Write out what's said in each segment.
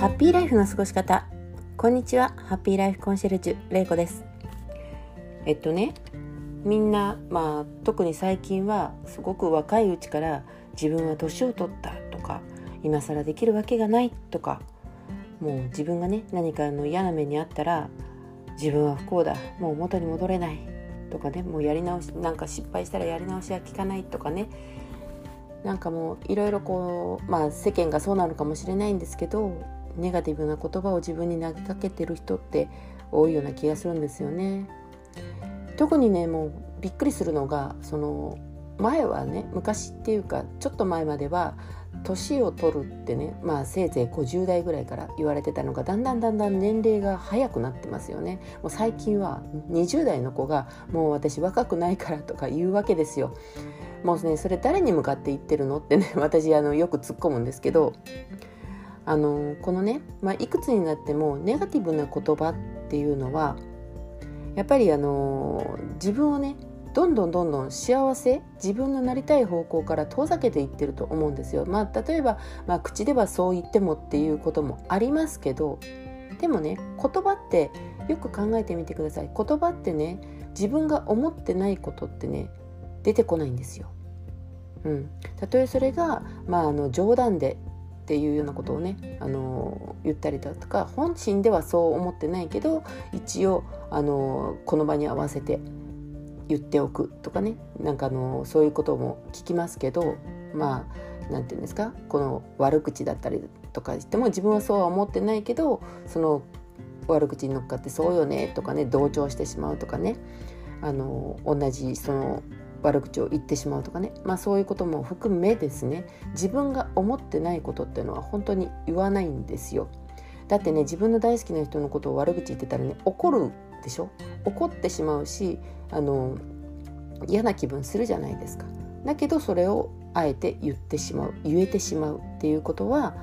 ハッピーライフの過ごし方。こんにちは。ハッピーライフコンシェルジュれいこです。えっとねみんなまあ特に最近はすごく若いうちから自分は年を取ったとか今更できるわけがないとかもう自分がね何かの嫌な目にあったら自分は不幸だ。もう元に戻れない。とかねもうやり直しなんか失敗したらやり直しは効かないとかね。なんかもういろいろこうまあ世間がそうなのかもしれないんですけどネガティブな言葉を自分に投げかけてる人って多いような気がするんですよね。特にねもうびっくりするのがその前はね昔っていうかちょっと前までは年を取るってねまあせいぜい50代ぐらいから言われてたのがだんだんだんだん年齢が早くなってますよねもう最近は20代の子がもう私若くないからとか言うわけですよもうねそれ誰に向かって言ってるのってね私あのよく突っ込むんですけどあのこのね、まあ、いくつになってもネガティブな言葉っていうのはやっぱりあの自分をねどんどんどんどん幸せ自分のなりたい方向から遠ざけていってると思うんですよ。まあ、例えば、まあ、口ではそう言ってもっていうこともありますけどでもね言葉ってよく考えてみてください言葉ってね自分が思ってないことってね出てこないんですよ。うん、たとえそれが、まあ、あの冗談でっていうようなことをねあの言ったりだとか本心ではそう思ってないけど一応あのこの場に合わせて言っておくとかねなんかあのそういうことも聞きますけどまあ何て言うんですかこの悪口だったりとかしても自分はそうは思ってないけどその悪口に乗っかってそうよねとかね同調してしまうとかねあの同じその悪口を言ってしまうとかね、まあ、そういうことも含めですね自分が思ってないことっていうのは本当に言わないんですよ。だってね自分の大好きな人のことを悪口言ってたらね怒るでしょ？怒ってしまうしあの嫌な気分するじゃないですか。だけどそれをあえて言ってしまう言えてしまうっていうことは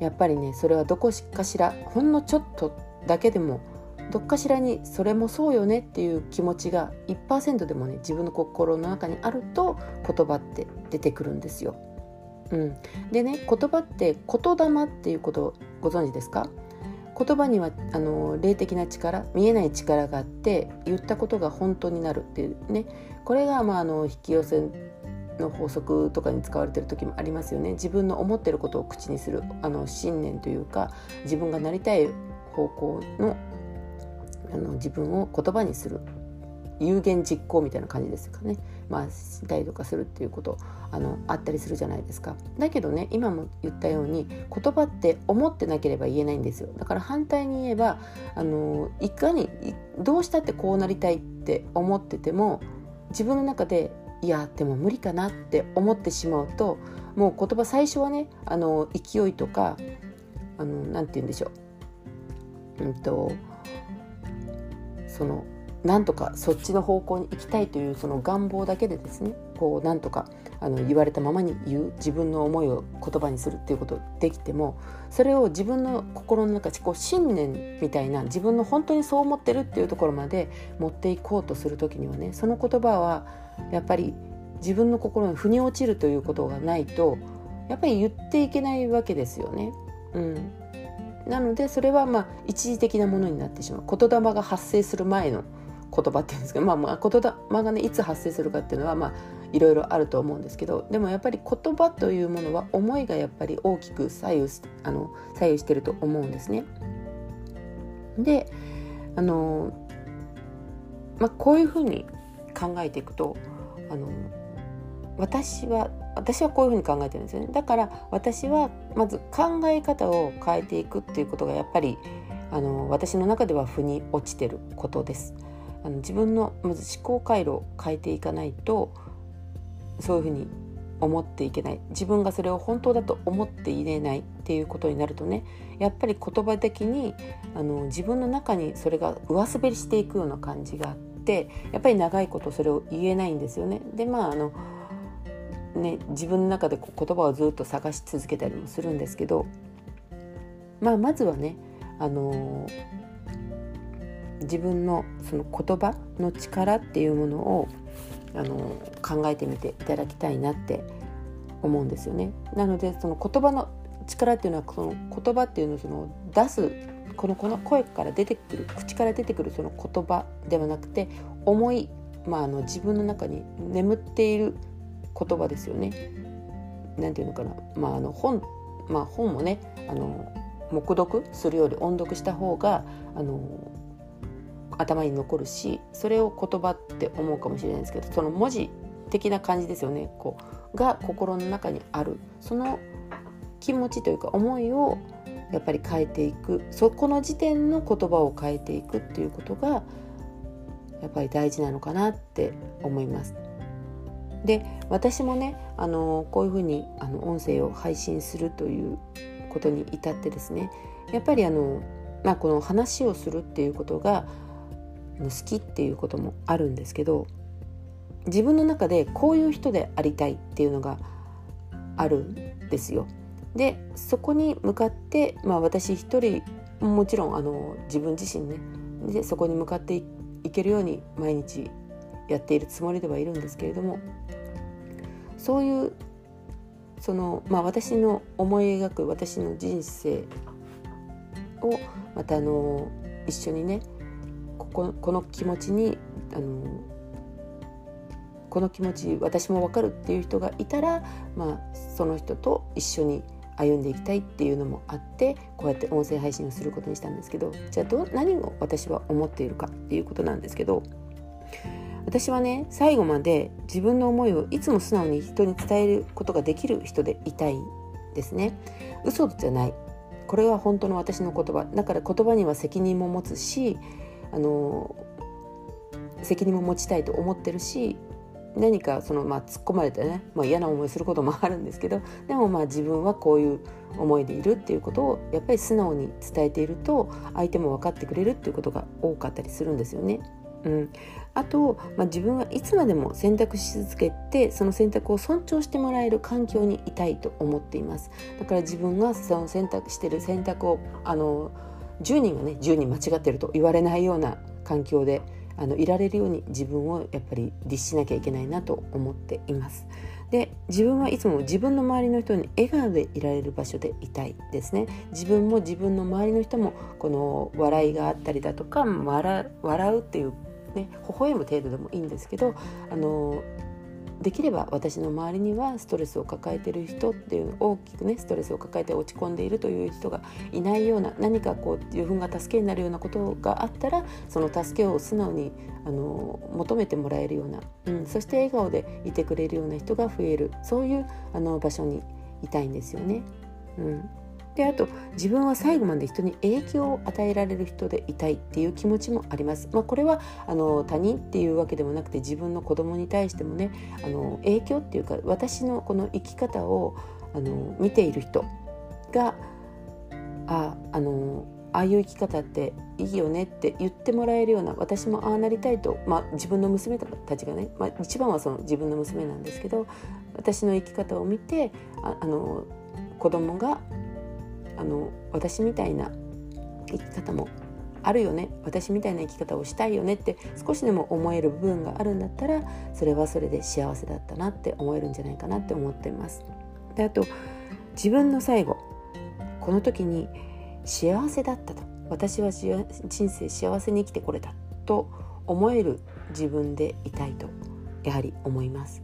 やっぱりねそれはどこかしらほんのちょっとだけでもどっかしらにそれもそうよねっていう気持ちが1%でもね自分の心の中にあると言葉って出てくるんですよ。うん、でね言葉って言霊っていうことご存知ですか？言葉にはあの霊的な力見えない力があって言ったことが本当になるっていうね。これが、まあ、あの引き寄せの法則とかに使われてる時もありますよね。自分の思ってることを口にするあの信念というか自分がなりたい方向のあの自分を言葉にする有言実行みたいな感じですかね。まあしたりとかするっていうことあのあったりするじゃないですか。だけどね今も言ったように言葉って思ってなければ言えないんですよ。だから反対に言えばあのいかにどうしたってこうなりたいって思ってても自分の中でいやでも無理かなって思ってしまうともう言葉最初はねあの勢いとかあのなんて言うんでしょう。うんとそのなんとかそっちの方向に行きたいというその願望だけでですねこうなんとかあの言われたままに言う自分の思いを言葉にするっていうことできてもそれを自分の心の中こう信念みたいな自分の本当にそう思ってるっていうところまで持っていこうとする時にはねその言葉はやっぱり自分の心に腑に落ちるということがないとやっぱり言っていけないわけですよね。うん、なのでそれはまあ一時的なものになってしまう。言霊が発生する前の言葉っていうんですけど、まあ、まあ言霊がねいつ発生するかっていうのはまあいろいろあると思うんですけど。でもやっぱり言葉というものは思いがやっぱり大きく左右あの左右してると思うんですね。であの、まあ、こういうふうに考えていくとあの私は私はこういうふうに考えてるんですよねだから私はまず考え方を変えていくっていうことがやっぱりあの私の中では腑に落ちてることです。あの自分のまず思考回路を変えていかないとそういうふうに思っていけない自分がそれを本当だと思っていれないっていうことになるとねやっぱり言葉的にあの自分の中にそれが上滑りしていくような感じがあってやっぱり長いことそれを言えないんですよね。でまああのね、自分の中で言葉をずっと探し続けたりもするんですけど、まあ、まずはね、あのー、自分のその言葉の力っていうものを、あのー、考えてみていただきたいなって思うんですよね。なのでその言葉の力っていうのはその言葉っていうのをその出すこのこの声から出てくる口から出てくるその言葉ではなくて思い、まあ、あの自分の中に眠っている言葉ですよね。なんていうのかな、まあ、あの本、まあ、本もねあの黙読するより音読した方があの頭に残るしそれを言葉って思うかもしれないですけどその文字的な感じですよねこうが心の中にあるその気持ちというか思いをやっぱり変えていくそこの時点の言葉を変えていくっていうことがやっぱり大事なのかなって思います。で私もねあのこういうふうにあの音声を配信するということに至ってですねやっぱりあの、まあ、この話をするっていうことが好きっていうこともあるんですけど自分の中でこういう人でありたいっていうのがあるんですよ。でそこに向かって、まあ、私一人もちろんあの自分自身ねでそこに向かっていけるように毎日やっているつもりではいるんですけれどもそういうその、まあ、私の思い描く私の人生をまたあの一緒にねこここの気持ちにあのこの気持ち私も分かるっていう人がいたら、まあ、その人と一緒に歩んでいきたいっていうのもあってこうやって音声配信をすることにしたんですけどじゃあど何を私は思っているかっていうことなんですけど私はね最後まで自分の思いをいつも素直に人に伝えることができる人でいたいですね。嘘じゃない。これは本当の私の言葉。だから言葉には責任も持つしあの責任も持ちたいと思ってるし何かその、まあ、突っ込まれてね、まあ、嫌な思いすることもあるんですけどでもまあ自分はこういう思いでいるっていうことをやっぱり素直に伝えていると相手も分かってくれるっていうことが多かったりするんですよね。うん、あと、まあ、自分はいつまでも選択し続けてその選択を尊重してもらえる環境にいたいと思っています。だから自分がその選択してる選択をあの10人がね10人間違ってると言われないような環境であのいられるように自分をやっぱり律しなきゃいけないなと思っています。で自分はいつも自分の周りの人に笑顔でいられる場所でいたいですね。自分も自分の周りの人もこの笑いがあったりだとか笑うっていうね微笑む程度でもいいんですけどあのできれば私の周りにはストレスを抱えてる人っていう大きくねストレスを抱えて落ち込んでいるという人がいないような何かこう自分が助けになるようなことがあったらその助けを素直にあの求めてもらえるような、うん、そして笑顔でいてくれるような人が増えるそういうあの場所にいたいんですよね。うんであと自分は最後まで人に影響を与えられる人でいたいっていう気持ちもあります。まあ、これはあの他人っていうわけでもなくて自分の子供に対してもねあの影響っていうか私のこの生き方をあの見ている人がああのああいう生き方っていいよねって言ってもらえるような私もああなりたいと、まあ、自分の娘たちがね、まあ、一番はその自分の娘なんですけど私の生き方を見てああの子供があの私みたいな生き方もあるよね私みたいな生き方をしたいよねって少しでも思える部分があるんだったらそれはそれで幸せだったなって思えるんじゃないかなって思ってます。であと自分の最後この時に幸せだったと私は人生幸せに生きてこれたと思える自分でいたいとやはり思います。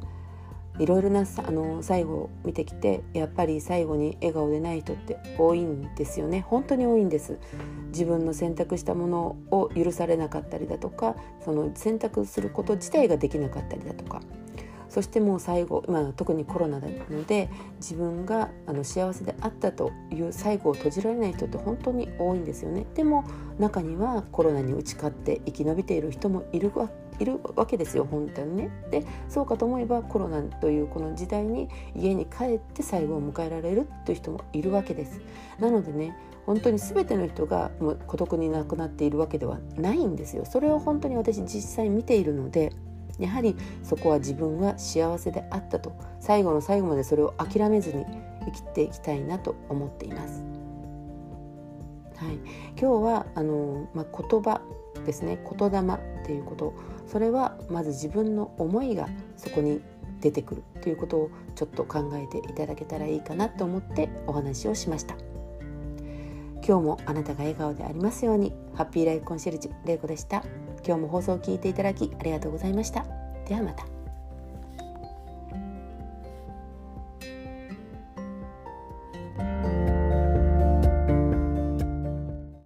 いろいろなあの最後を見てきてやっぱり最後に笑顔でない人って多いんですよね。本当に多いんです。自分の選択したものを許されなかったりだとかその選択すること自体ができなかったりだとか。そしてもう最後今特にコロナなので自分があの幸せであったという最後を閉じられない人って本当に多いんですよねでも中にはコロナに打ち勝って生き延びている人もいるわいるわけですよ本当にね。でそうかと思えばコロナというこの時代に家に帰って最後を迎えられるという人もいるわけです。なのでね本当に全ての人がもう孤独になくなっているわけではないんですよ。それを本当に私実際見ているのでやはりそこは自分は幸せであったと。最後の最後までそれを諦めずに生きていきたいなと思っています。はい、今日はあの、まあ、言葉ですね。言霊っていうこと。それはまず自分の思いがそこに出てくるということをちょっと考えていただけたらいいかなと思ってお話をしました。今日もあなたが笑顔でありますように。ハッピーライフコンシェルジュ玲子でした。今日も放送を聞いていただきありがとうございました。ではまた。